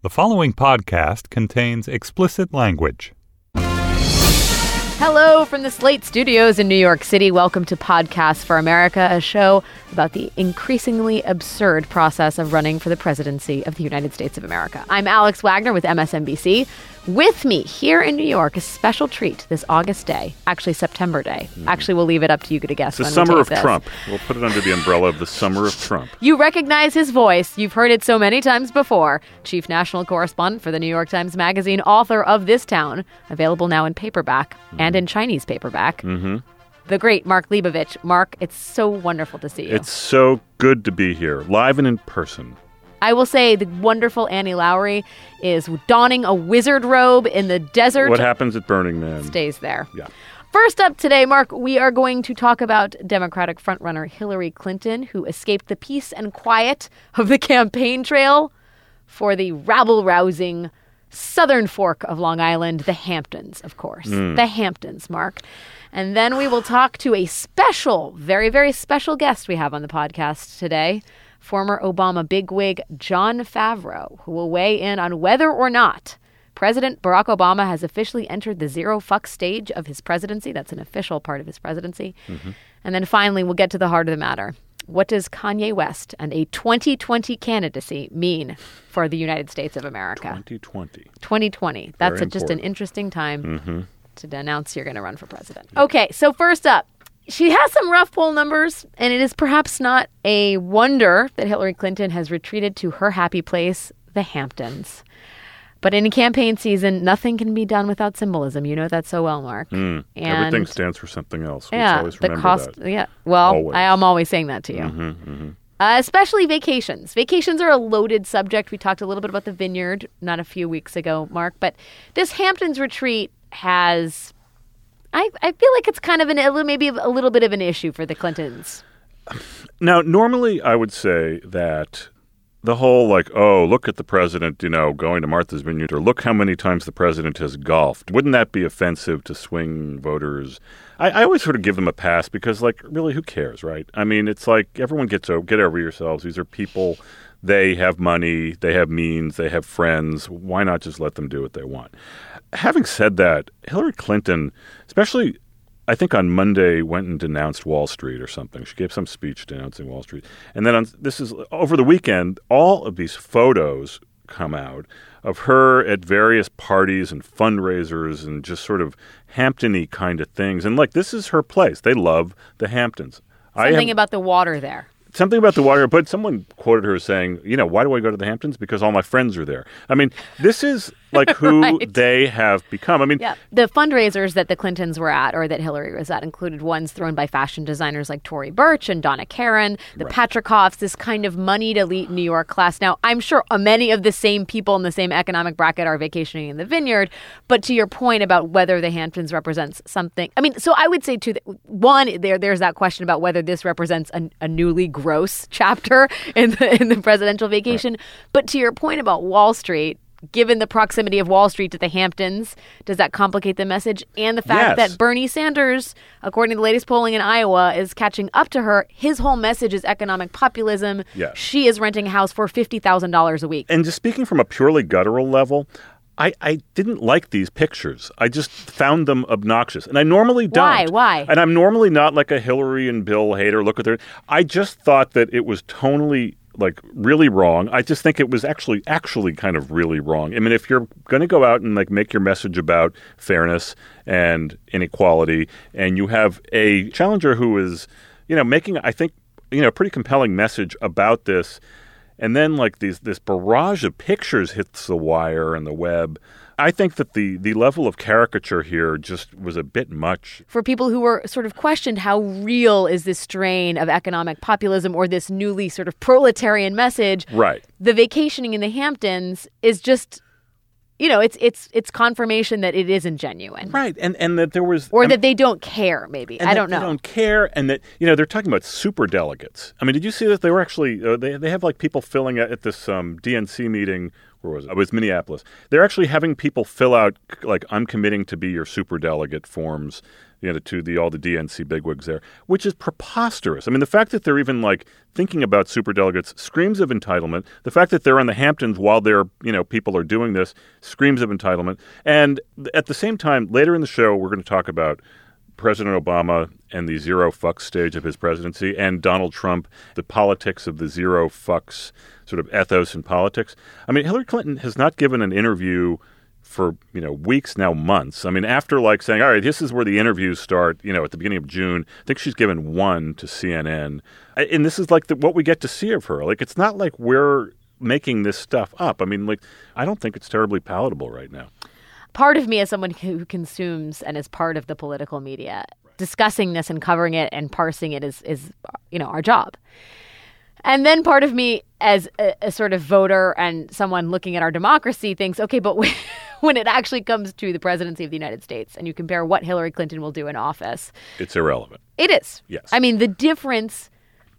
The following podcast contains explicit language. Hello from the Slate Studios in New York City. Welcome to Podcasts for America, a show about the increasingly absurd process of running for the presidency of the United States of America. I'm Alex Wagner with MSNBC. With me here in New York, a special treat this August day, actually September day. Actually, we'll leave it up to you to guess. It's The summer of this. Trump. We'll put it under the umbrella of the summer of Trump. You recognize his voice. You've heard it so many times before. Chief national correspondent for the New York Times Magazine, author of This Town, available now in paperback and in Chinese paperback. Mm-hmm. The great Mark Leibovich. Mark, it's so wonderful to see you. It's so good to be here, live and in person. I will say the wonderful Annie Lowrey is donning a wizard robe in the desert. What happens at Burning Man? Stays there. Yeah. First up today, Mark, we are going to talk about Democratic frontrunner Hillary Clinton, who escaped the peace and quiet of the campaign trail for the rabble rousing southern fork of Long Island, the Hamptons, of course. Hmm. The Hamptons, Mark. And then we will talk to a special, very, very special guest we have on the podcast today former Obama bigwig John Favreau, who will weigh in on whether or not President Barack Obama has officially entered the zero fuck stage of his presidency. That's an official part of his presidency. And then finally, we'll get to the heart of the matter. What does Kanye West and a 2020 candidacy mean for the United States of America? 2020. 2020. That's a, just an interesting time to announce you're going to run for president. Okay, so first up, she has some rough poll numbers, and it is perhaps not a wonder that Hillary Clinton has retreated to her happy place, the Hamptons. But in a campaign season, nothing can be done without symbolism. You know that so well, Mark. And Hmm. Everything stands for something else. Yeah, always the cost. that. Yeah, well, Always. I am always saying that to you. Uh, especially vacations. Vacations are a loaded subject. We talked a little bit about the vineyard not a few weeks ago, Mark, but this Hamptons retreat has. I, I feel like it's kind of an maybe a little bit of an issue for the Clintons. Now, normally I would say that the whole like, oh, look at the president, you know, going to Martha's Vineyard, or look how many times the president has golfed. Wouldn't that be offensive to swing voters? I, I always sort of give them a pass because, like, really, who cares, right? I mean, it's like everyone gets over, get over yourselves. These are people. They have money, they have means, they have friends. Why not just let them do what they want? Having said that, Hillary Clinton, especially I think on Monday went and denounced Wall Street or something. She gave some speech denouncing Wall Street, and then on this is over the weekend. All of these photos come out of her at various parties and fundraisers and just sort of Hampton-y kind of things. And like this is her place. They love the Hamptons. I Something have- about the water there. Something about the water, but someone quoted her saying, you know, why do I go to the Hamptons? Because all my friends are there. I mean, this is like who Right. they have become. I mean, Yeah. The fundraisers that the Clintons were at or that Hillary was at included ones thrown by fashion designers like Tory Burch and Donna Karan, the Patricofs, this kind of moneyed elite New York class. Now, I'm sure many of the same people in the same economic bracket are vacationing in the vineyard, but to your point about whether the Hamptons represents something, I mean, so I would say two th- one there there's that question about whether this represents a, a newly gross chapter in the in the presidential vacation, but to your point about Wall Street, given the proximity of Wall Street to the Hamptons, does that complicate the message? And the fact Yes. that Bernie Sanders, according to the latest polling in Iowa, is catching up to her. His whole message is economic populism. Yes. She is renting a house for $50,000 a week. and just speaking from a purely guttural level, I, I didn't like these pictures. I just found them obnoxious. And I normally don't. Why? Why? And I'm normally not like a Hillary and Bill hater. Look at their. I just thought that it was tonally like really wrong. I just think it was actually actually kind of really wrong. I mean, if you're going to go out and like make your message about fairness and inequality, and you have a challenger who is, you know, making I think you know a pretty compelling message about this and then like these this barrage of pictures hits the wire and the web. I think that the the level of caricature here just was a bit much. For people who were sort of questioned how real is this strain of economic populism or this newly sort of proletarian message, Right. the vacationing in the Hamptons is just, you know, it's it's it's confirmation that it isn't genuine. Right. And and that there was Or I that they don't care, maybe. I don't know. They don't care, and that you know they're talking about super delegates. I mean, did you see that they were actually uh, they they have like people filling at, at this um, DNC meeting where was it? Uh, it was Minneapolis. They're actually having people fill out like I'm committing to be your super delegate forms. You know, to the all the DNC bigwigs there, which is preposterous. I mean, the fact that they're even like thinking about super delegates screams of entitlement. The fact that they're in the Hamptons while they're you know people are doing this screams of entitlement. And at the same time, later in the show, we're going to talk about President Obama and the zero fucks stage of his presidency, and Donald Trump, the politics of the zero fucks sort of ethos in politics. I mean, Hillary Clinton has not given an interview for you know weeks now months. I mean after like saying all right this is where the interviews start you know at the beginning of june i think she's given one to cnn and this is like the, what we get to see of her. Like it's not like we're making this stuff up. I mean like i don't think it's terribly palatable right now part of me as someone who consumes and is part of the political media. Discussing this and covering it and parsing it is is you know our job. And then part of me as a, a sort of voter and someone looking at our democracy thinks okay but when it actually comes to the presidency of the United States and you compare what Hillary Clinton will do in office it's irrelevant. it is. Yes. i mean the difference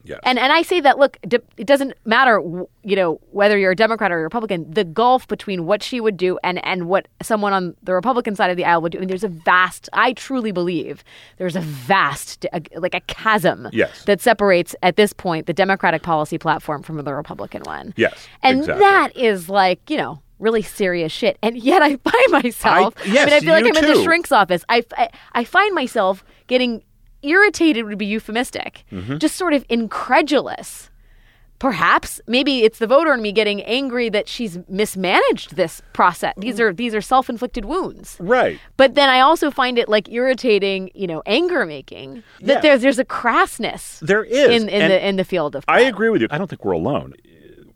yes and and I say that look, it doesn't matter, you know, whether you're a Democrat or a Republican. The gulf between what she would do and and what someone on the Republican side of the aisle would do. I mean, there's a vast. I truly believe there's a vast, like a chasm, Yes. that separates at this point the Democratic policy platform from the Republican one. Yes, and exactly. that is like you know. Really serious shit, and yet I find myself. I- yes, I mean, I feel like I'm in the shrink's office. I, I, I find myself getting irritated would be euphemistic, Mm-hmm. just sort of incredulous. Perhaps maybe it's the voter in me getting angry that she's mismanaged this process. These are these are self-inflicted wounds. right But then I also find it like irritating, you know, anger making. That Yeah. there's there's a crassness there is in in And- the in the field of I agree with you. I don't think we're alone.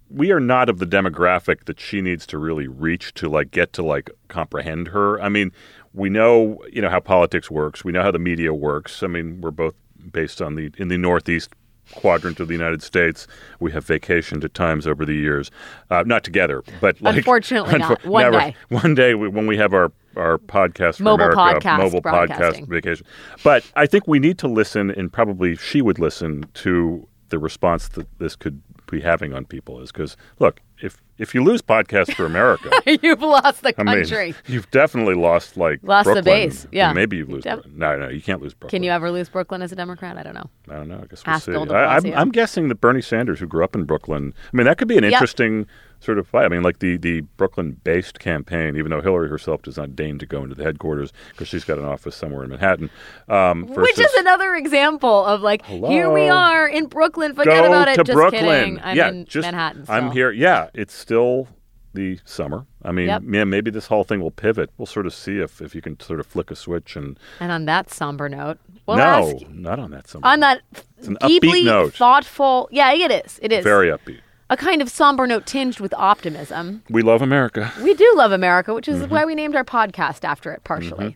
We are not of the demographic that she needs to really reach to like get to like comprehend her. I mean, we know, you know, how politics works. We know how the media works. I mean, we're both based on the in the northeast quadrant of the United States. We have vacationed at times over the years, uh, not together, but like Unfortunately not. One never. day. One day we, when we have our our podcast for Mobile America, podcast mobile podcast vacation. But I think we need to listen, and probably she would listen to the response that this could be having on people. Is because look, if if you lose podcast for America, You've lost the I country. mean, you've definitely lost like Lost the base, yeah. maybe you lose. Def- Brooklyn. no, no, you can't lose Brooklyn. Can you ever lose Brooklyn as a Democrat? I don't know. I don't know. I guess we'll Ask see. I, I'm, I'm guessing that Bernie Sanders, who grew up in Brooklyn, I mean, that could be an Yep. interesting sort of fight. I mean, like the, the Brooklyn-based campaign, even though Hillary herself does not deign to go into the headquarters because she's got an office somewhere in Manhattan. Um, Which is another example of like, here we are in Brooklyn. Forget go about it. to just Brooklyn. kidding. I'm yeah, in just, Manhattan. I'm here. Yeah, it's still the summer. I mean, Yep. yeah, maybe this whole thing will pivot. We'll sort of see if, if you can sort of flick a switch and And on that somber note, we'll no, ask not on that summer. on that an upbeat deeply note. thoughtful. Yeah, it is. It is very upbeat. A kind of somber note tinged with optimism. We love America. We do love America, which is Mm-hmm. why we named our podcast after it partially.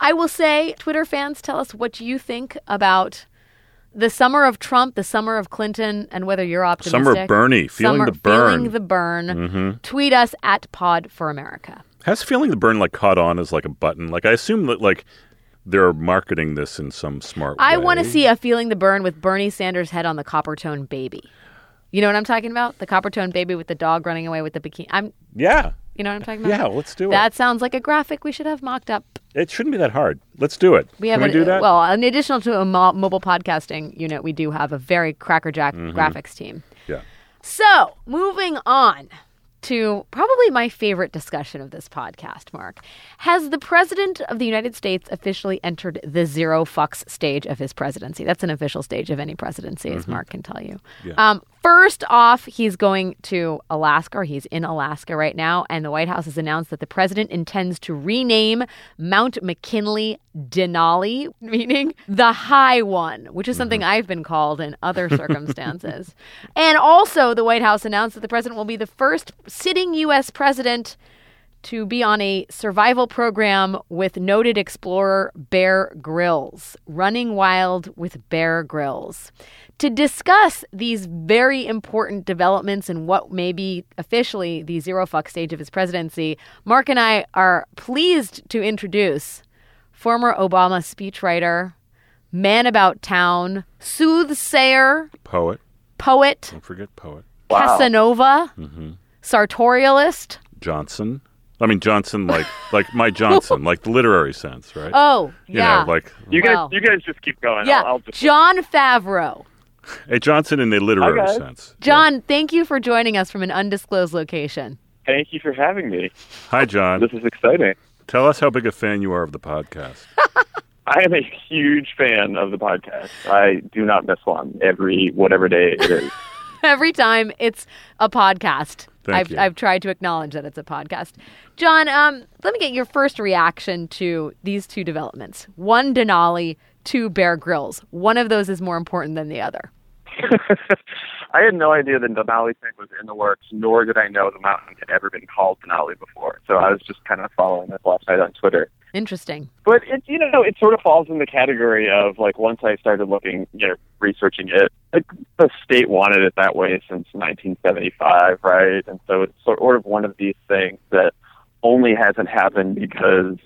I will say, Twitter fans, tell us what you think about the summer of Trump, the summer of Clinton, and whether you're optimistic. Summer of Bernie, feeling Summer- the burn. Mm-hmm. Feeling the burn. Tweet us at Pod for America. Has feeling the burn like caught on as like a button? Like I assume that like they're marketing this in some smart I way. want to see a feeling the burn with Bernie Sanders' head on the Coppertone baby. You know what I'm talking about? The Coppertone baby with the dog running away with the bikini. I'm, Yeah, you know what I'm talking about? yeah. Let's do it. That sounds like a graphic we should have mocked up. It shouldn't be that hard. Let's do it. We have Can we do that? Well, in addition to a mo- mobile podcasting unit, we do have a very crackerjack Mm-hmm. graphics team. yeah. So, moving on to probably my favorite discussion of this podcast, Mark. Has the President of the United States officially entered the zero fucks stage of his presidency? That's an official stage of any presidency, as Mark can tell you. Yeah. Um, first off, he's going to Alaska, or he's in Alaska right now, and the White House has announced that the President intends to rename Mount McKinley Denali, meaning the high one, which is something mm-hmm. I've been called in other circumstances. and also, the White House announced that the president will be the first sitting U.S. president to be on a survival program with noted explorer Bear Grylls, Running Wild with Bear Grylls. To discuss these very important developments and what may be officially the zero fuck stage of his presidency, Mark and I are pleased to introduce former Obama speechwriter, man about town, soothsayer, Poet. poet, Don't forget poet. Casanova, mm-hmm. sartorialist, Johnson. I mean Johnson, like like my Johnson, like the literary sense, right? Oh, you yeah. know, like You guys, Wow. you guys just keep going. yeah. I'll, I'll just John Favreau. a Johnson in a literary Okay. sense. John, thank you for joining us from an undisclosed location. thank you for having me. Hi, John. This is exciting. Tell us how big a fan you are of the podcast. I am a huge fan of the podcast. I do not miss one every whatever day it is. Every time it's a podcast. Thank I've, you. I've tried to acknowledge that it's a podcast. John, um, let me get your first reaction to these two developments. One Denali, two Bear Grylls. One of those is more important than the other. I had no idea the Denali thing was in the works, nor did I know the mountain had ever been called Denali before. So I was just kind of following this last night on Twitter. Interesting. But it, you know, it sort of falls in the category of like once I started looking, you know, researching it, like the state wanted it that way since 1975, right? And so it's sort of one of these things that only hasn't happened because,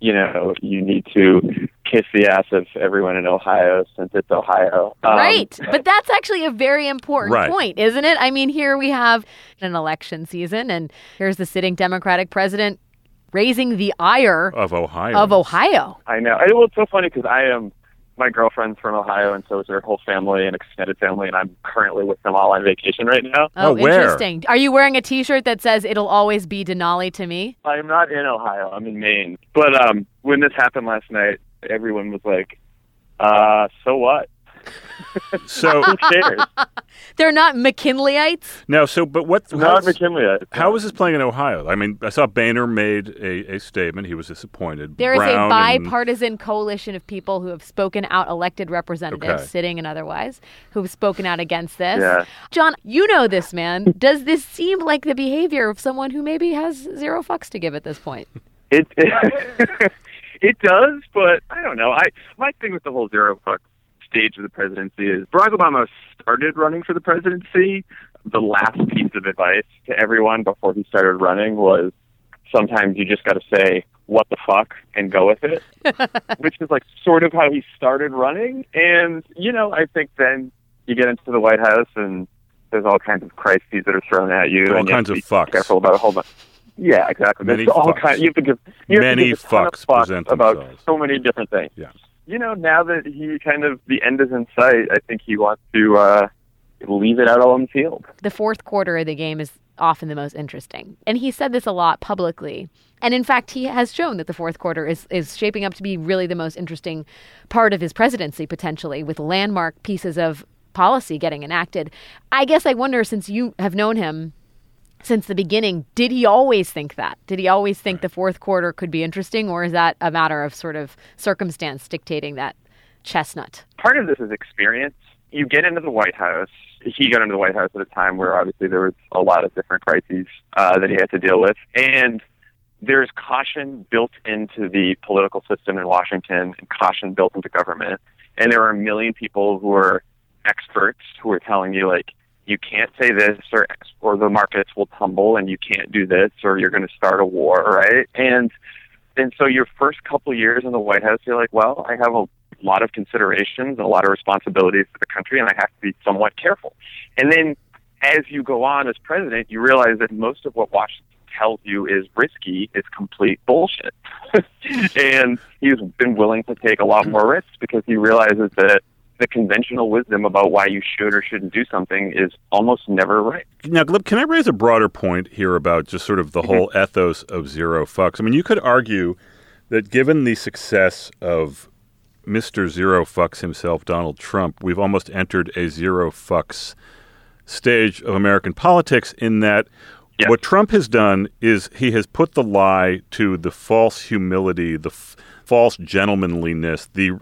you know, you need to kiss the ass of everyone in Ohio since it's Ohio. Um, right. But that's actually a very important Right. point, isn't it? I mean, here we have an election season, and here's the sitting Democratic president raising the ire Of Ohio. of Ohio. I know. And, well, it's so funny because I am my girlfriend's from Ohio, and so is her whole family and extended family, and I'm currently with them all on vacation right now. Oh, where? interesting. Are you wearing a T-shirt that says "It'll always be Denali to me"? I'm not in Ohio. I'm in Maine. But um, when this happened last night, everyone was like, "Uh, so what? So Who cares?" They're not McKinleyites. now, so but what? not how's- McKinley. How is this playing in Ohio? I mean, I saw Boehner made a, a statement. He was disappointed. There is Brown a and- bipartisan coalition of people who have spoken out, elected representatives, Okay. sitting and otherwise, who have spoken out against this. Yeah. John, you know this man. Does this seem like the behavior of someone who maybe has zero fucks to give at this point? It it, it does, but I don't know. I my thing with the whole zero fuck stage of the presidency is Barack Obama started running for the presidency. The last piece of advice to everyone before he started running was sometimes you just got to say what the fuck and go with it, which is like sort of how he started running. And you know, I think then you get into the White House and there's all kinds of crises that are thrown at you, All and you have kinds to of be fucks. careful about a whole bunch. Yeah, exactly. Many There's all fucks. kind. You have to give. You have to Many give a fucks fucks about themselves. so many different things. Yeah. You know, now that he kind of the end is in sight, I think he wants to uh, leave it out on the field. the fourth quarter of the game is often the most interesting. And he said this a lot publicly. And in fact, he has shown that the fourth quarter is, is shaping up to be really the most interesting part of his presidency, potentially, with landmark pieces of policy getting enacted. I guess I wonder, since you have known him since the beginning, did he always think that? Did he always think the fourth quarter could be interesting, or is that a matter of sort of circumstance dictating that chestnut? Part of this is experience. You get into the White House. He got into the White House at a time where obviously there was a lot of different crises uh, that he had to deal with, and there's caution built into the political system in Washington and caution built into government. And there are a million people who are experts who are telling you like you can't say this or or the markets will tumble and you can't do this or you're going to start a war, right? And and so your first couple years in the White House, you're like, well, I have a lot of considerations a lot of responsibilities for the country, and I have to be somewhat careful. And then as you go on as president, you realize that most of what Washington tells you is risky is complete bullshit. and he's been willing to take a lot more risks because he realizes that the conventional wisdom about why you should or shouldn't do something is almost never right. Now, Gleb, can I raise a broader point here about just sort of the mm-hmm. whole ethos of zero fucks? I mean, you could argue that given the success of Mr. Zero Fucks himself, Donald Trump, we've almost entered a zero fucks stage of American politics in that what Trump has done is he has put the lie to the false humility, the f- false gentlemanliness, the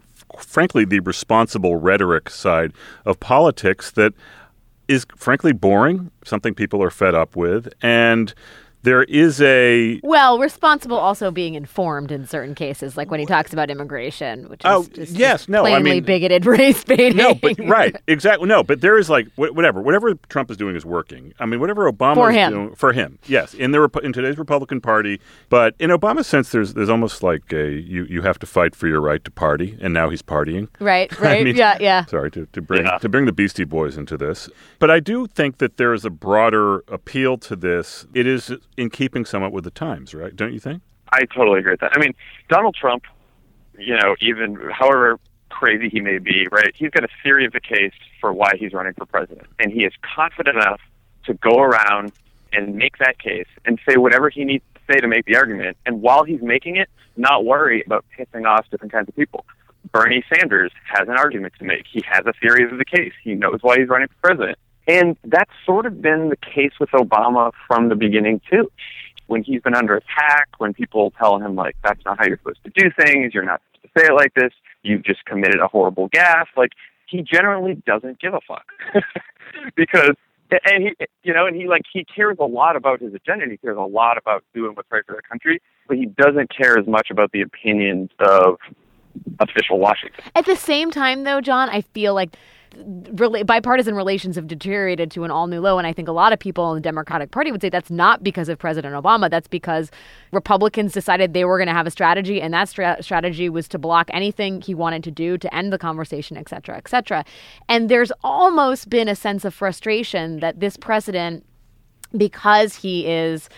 frankly the responsible rhetoric side of politics that is frankly boring, something people are fed up with, and there is a Well, responsible also being informed in certain cases, like when he talks about immigration, which is Oh, just, yes, just no, I plainly mean- bigoted race baiting. no, but right, exactly. No, but there is like whatever, whatever Trump is doing is working. I mean, whatever Obama For is him. doing for him, yes, in the in today's Republican Party. But in Obama's sense, there's there's almost like a you you have to fight for your right to party, and now he's partying. right, right, mean- yeah, yeah. Sorry to, to bring Yeah. to bring the Beastie Boys into this, but I do think that there is a broader appeal to this. It is in keeping somewhat with the times, right? Don't you think? I totally agree with that. I mean, Donald Trump, you know, even however crazy he may be, right? He's got a theory of the case for why he's running for president, and he is confident enough to go around and make that case and say whatever he needs to say to make the argument. And while he's making it, not worry about pissing off different kinds of people. Bernie Sanders has an argument to make. He has a theory of the case. He knows why he's running for president. And that's sort of been the case with Obama from the beginning, too. When he's been under attack, when people tell him, like, that's not how you're supposed to do things, you're not supposed to say it like this, you've just committed a horrible gaffe, like, he generally doesn't give a fuck. because and he you know and he like he cares a lot about his agenda and he cares a lot about doing what's right for the country but he doesn't care as much about the opinions of official washington At the same time, though, John, I feel like bipartisan relations have deteriorated to an all new low. And I think a lot of people in the Democratic Party would say that's not because of President Obama. That's because Republicans decided they were going to have a strategy, and that stra- strategy was to block anything he wanted to do to end the conversation, et cetera, et cetera. And there's almost been a sense of frustration that this president, because he is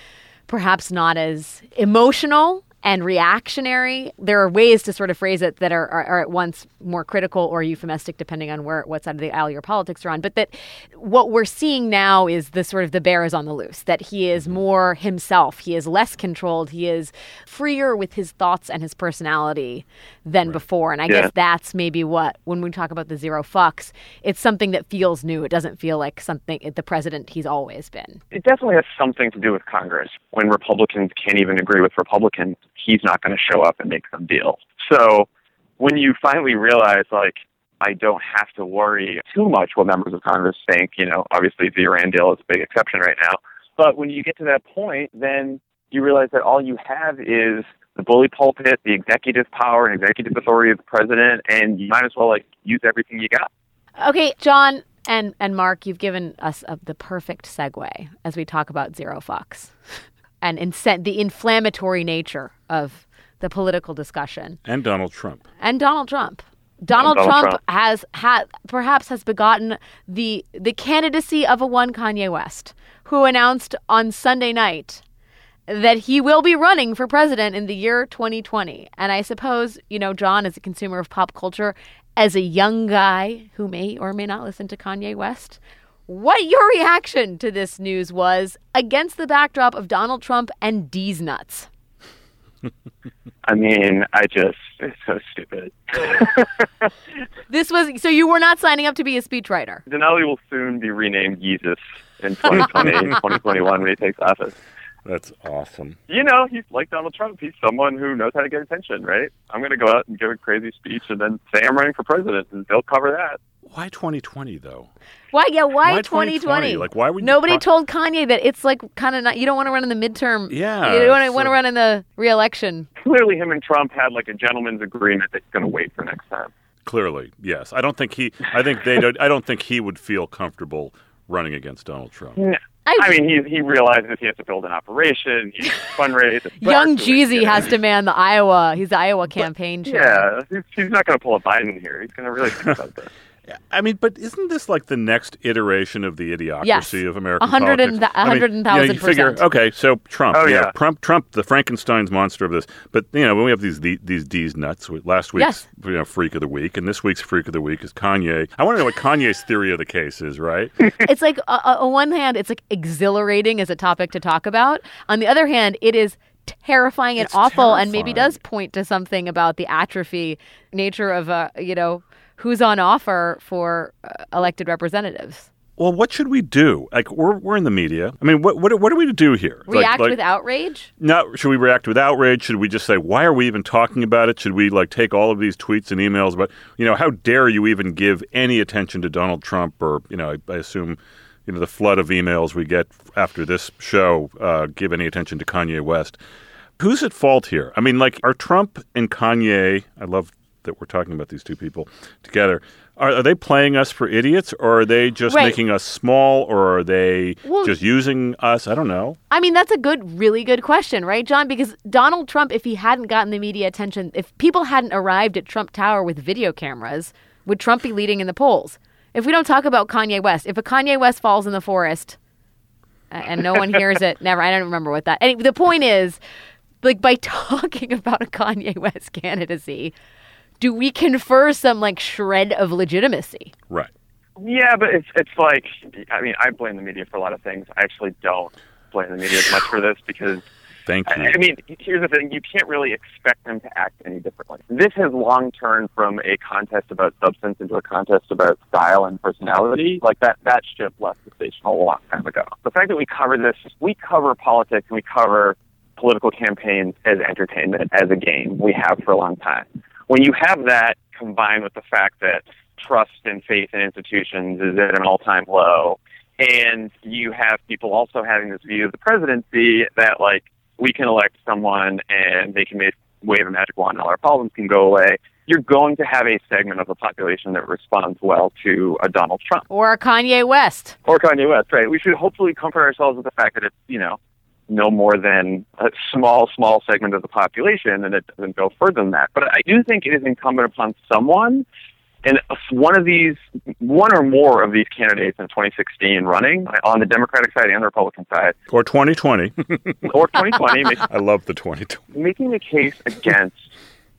perhaps not as emotional and reactionary. There are ways to sort of phrase it that are, are, are at once more critical or euphemistic, depending on where what side of the aisle your politics are on. But that what we're seeing now is the sort of the bear is on the loose. That he is mm-hmm. more himself. He is less controlled. He is freer with his thoughts and his personality than before. And I Yeah. guess that's maybe what when we talk about the zero fucks, it's something that feels new. It doesn't feel like something the president he's always been. it definitely has something to do with Congress. When Republicans can't even agree with Republicans, he's not going to show up and make some deal. So when you finally realize, like, I don't have to worry too much what members of Congress think, you know, obviously the Iran deal is a big exception right now. But when you get to that point, then you realize that all you have is the bully pulpit, the executive power and executive authority of the president, and you might as well, like, use everything you got. Okay, John and and Mark, you've given us a, the perfect segue as we talk about zero fucks and incent the inflammatory nature of the political discussion And Donald Trump. and Donald Trump. Donald, Donald Trump, Trump. has had perhaps has begotten the the candidacy of a one Kanye West, who announced on Sunday night that he will be running for president in the year 2020. And I suppose, you know, John, as a consumer of pop culture, as a young guy who may or may not listen to Kanye West, what your reaction to this news was against the backdrop of Donald Trump and Deez Nuts. I mean, I just, it's so stupid. This was so you were not signing up to be a speechwriter. Denali will soon be renamed Jesus in 2020, 2021 when he takes office. That's awesome. You know, he's like Donald Trump. He's someone who knows how to get attention, right? I'm going to go out and give a crazy speech and then say I'm running for president, and they'll cover that. Why 2020 though? Why? Yeah. Why, Why 2020? 2020? Like, why would you nobody talk- told Kanye that it's like kind of not? You don't want to run in the midterm. Yeah, You don't want to, it's want to like- run in the reelection. Clearly, him and Trump had like a gentleman's agreement that he's going to wait for next time. Clearly, yes. I don't think he. I think they. Don't, I don't think he would feel comfortable running against Donald Trump. No. I- I mean, he he realizes he has to build an operation, he fundraise. Young Jeezy has to man the Iowa. He's the Iowa campaign chair. Yeah, he's, he's not going to pull a Biden here. He's going to really think about this. I mean, but isn't this like the next iteration of the idiocracy Yes. of American A hundred politics? and th- a I mean, hundred and you know, you figure, percent. okay, so Trump, Oh, yeah, yeah. Trump, Trump, the Frankenstein's monster of this. But you know, when we have these the- these Deez Nuts, last week's Yes. you know freak of the week, and this week's freak of the week is Kanye. I want to know what Kanye's theory of the case is, right? It's like uh, uh, on one hand, it's like exhilarating as a topic to talk about. On the other hand, it is terrifying and It's awful, and maybe does point to something about the atrophy nature of uh, you know who's on offer for uh, elected representatives. well, what should we do? Like, we're we're in the media. I mean, what what, what are we to do here? Like- React like- with outrage. No, should we react with outrage? Should we just say, why are we even talking about it? Should we like take all of these tweets and emails about, you know, how dare you even give any attention to Donald Trump or, you know, I, I assume, you know, the flood of emails we get after this show uh, give any attention to Kanye West. Who's at fault here? I mean, like, are Trump and Kanye, I love that we're talking about these two people together. Are, are they playing us for idiots or are they just Right. making us small or are they Well- just using us? I don't know. I mean, that's a good, really good question, right, John? Because Donald Trump, if he hadn't gotten the media attention, if people hadn't arrived at Trump Tower with video cameras, would Trump be leading in the polls? If we don't talk about Kanye West, if a Kanye West falls in the forest, and no one hears it. Never. I don't remember what that. Anyway, the point is, like by talking about a Kanye West candidacy, do we confer some like shred of legitimacy? Right. Yeah, but it's it's like I mean I blame the media for a lot of things. I actually don't blame the media as much for this because Thank you. I I mean, here's the thing: you can't really expect them to act any differently. This has long turned from a contest about substance into a contest about style and personality. Like that, that ship left the station a long time ago. The fact that we cover this, we cover politics and we cover political campaigns as entertainment, as a game. We have for a long time. When you have that combined with the fact that trust and faith in institutions is at an all-time low, and you have people also having this view of the presidency that like we can elect someone and they can make, wave a magic wand and all our problems can go away. You're going to have a segment of the population that responds well to a Donald Trump Or a Kanye West? or Kanye West, right? We should hopefully comfort ourselves with the fact that it's, you know, no more than a small, small segment of the population and it doesn't go further than that. But I do think it is incumbent upon someone and one of these, one or more of these candidates in 2016 running on the Democratic side and the Republican side, Or 2020. or 2020, make- I love the 2020. making the case against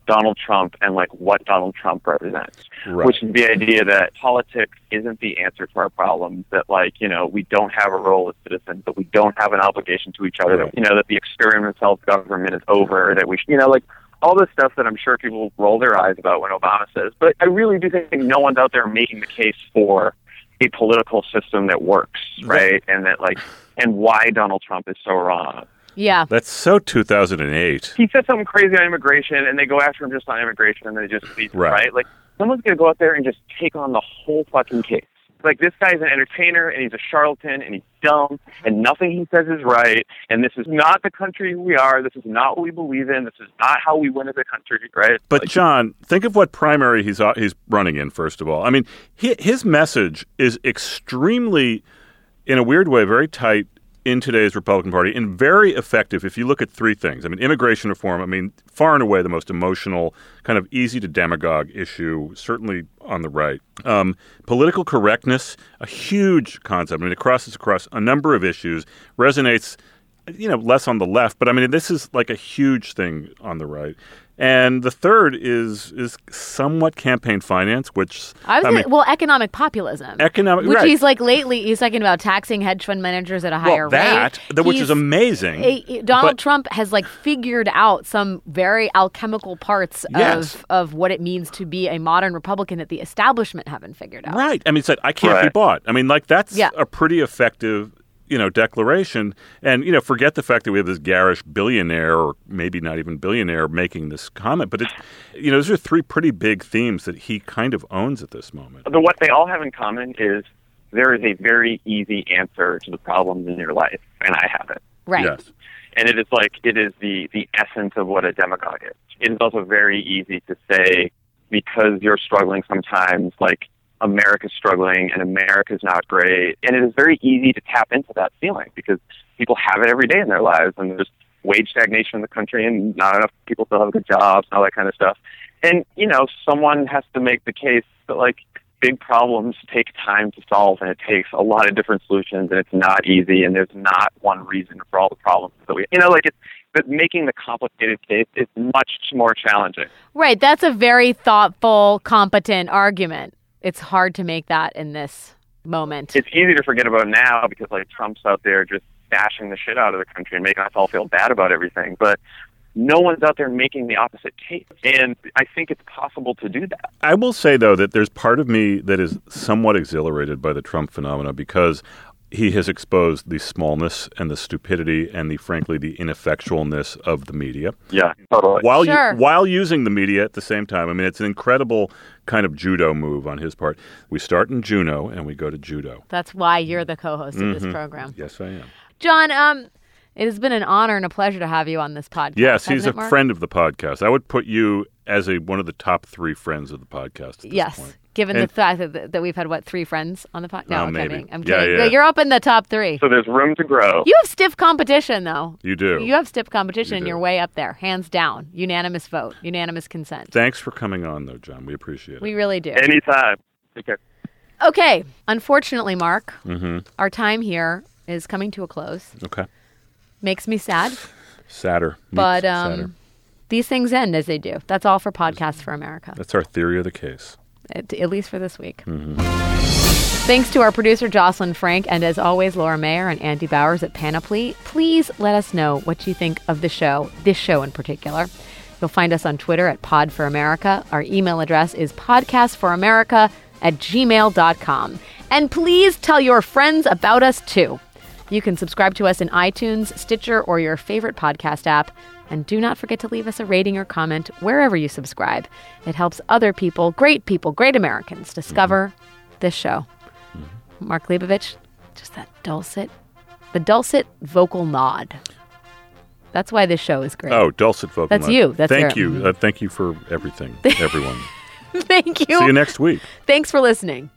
Donald Trump and like what Donald Trump represents, Right. which is the idea that politics isn't the answer to our problems. That like you know we don't have a role as citizens, that we don't have an obligation to each other. Right. That you know that the experiment of self government is over. That we should, you know like all this stuff that I'm sure people roll their eyes about when Obama says. But I really do think no one's out there making the case for a political system that works, right? And that like and why Donald Trump is so wrong. Yeah. That's so 2008. he said something crazy on immigration, and they go after him just on immigration, and they just leave him, Right. right? Like someone's gonna go out there and just take on the whole fucking case. Like this guy's an entertainer, and he's a charlatan, and he's dumb, and nothing he says is right. And this is not the country we are. This is not what we believe in. This is not how we win as a country, right? But Like, John, think of what primary he's uh, he's running in. First of all, I mean, hi his message is extremely, in a weird way, very tight in today's Republican Party and very effective. If you look at three things, I mean, immigration reform. I mean, far and away the most emotional, kind of easy to demagogue issue, certainly on the right. Um, political correctness, a huge concept. I mean, it crosses across a number of issues, resonates you know, less on the left, but I mean, this is like a huge thing on the right. And the third is is somewhat campaign finance, which I was I gonna, mean, well, economic populism. economic, which right. he's like lately, he's talking about taxing hedge fund managers at a higher well, that, rate. the- which He's- is amazing. a- a- Donald But- Trump has like figured out some very alchemical parts Yes. of of what it means to be a modern Republican that the establishment haven't figured out. Right. I mean, it's like, I can't be bought. I mean, like that's Yeah. a pretty effective, you know, declaration. And you know, forget the fact that we have this garish billionaire, or maybe not even billionaire, making this comment. But it's, you know, those are three pretty big themes that he kind of owns at this moment. the, what they all have in common is there is a very easy answer to the problems in your life, and I have it. Right. Yes. and it is like it is the the essence of what a demagogue is. It is also very easy to say because you're struggling sometimes, like America's struggling and America's not great, and it is very easy to tap into that feeling because people have it every day in their lives, and there's wage stagnation in the country, and not enough people still have good jobs and all that kind of stuff. And you know, someone has to make the case that like big problems take time to solve and it takes a lot of different solutions and it's not easy and there's not one reason for all the problems that we you know like it's but making the complicated case is much more challenging Right. That's a very thoughtful, competent argument. It's hard to make that in this moment. it's easy to forget about now because like trump's out there just bashing the shit out of the country and making us all feel bad about everything but no one's out there making the opposite case and i think it's possible to do that I will say though that there's part of me that is somewhat exhilarated by the Trump phenomena because he has exposed the smallness and the stupidity and the frankly the ineffectualness of the media yeah totally while Sure. you, while using the media at the same time. I mean, it's an incredible kind of judo move on his part. We start in Juno and we go to judo. That's why you're the co-host of Mm-hmm. this program. Yes, I am. John, um, it has been an honor and a pleasure to have you on this podcast. Yes, he's hasn't a friend of the podcast. I would put you as a one of the top three friends of the podcast. At this Yes, point. Given And- the fact that, that we've had what three friends on the podcast. No, Oh, I'm maybe. kidding. I'm Yeah, kidding. yeah. You're up in the top three. so there's room to grow You have stiff competition, though. You do. You have stiff competition, You and you're way up there, hands down. Unanimous vote, unanimous consent. Thanks for coming on, though, John. We appreciate it. We really do. anytime Take care. Okay. Unfortunately, Mark, Mm-hmm. our time here is coming to a close. Okay. Makes me sad, Sadder. but um, sadder. these things end as they do. That's all for Podcasts for America, That's our theory of the case. At, at least for this week. Mm-hmm. Thanks to our producer Jocelyn Frank, and as always, Laura Mayer and Andy Bowers at Panoply. Please let us know what you think of the show, this show in particular. You'll find us on Twitter at Pod for America. Our email address is podcastforamerica at gmail.com. And please tell your friends about us too. You can subscribe to us in iTunes, Stitcher, or your favorite podcast app. And do not forget to leave us a rating or comment wherever you subscribe. It helps other people, great people, great Americans, discover this show. Mark Leibovich, just that dulcet, the dulcet vocal nod. That's why this show is great. Oh, dulcet vocal. That's nod. you. That's thank your- you. Uh, thank you for everything, everyone. Thank you. See you next week. Thanks for listening.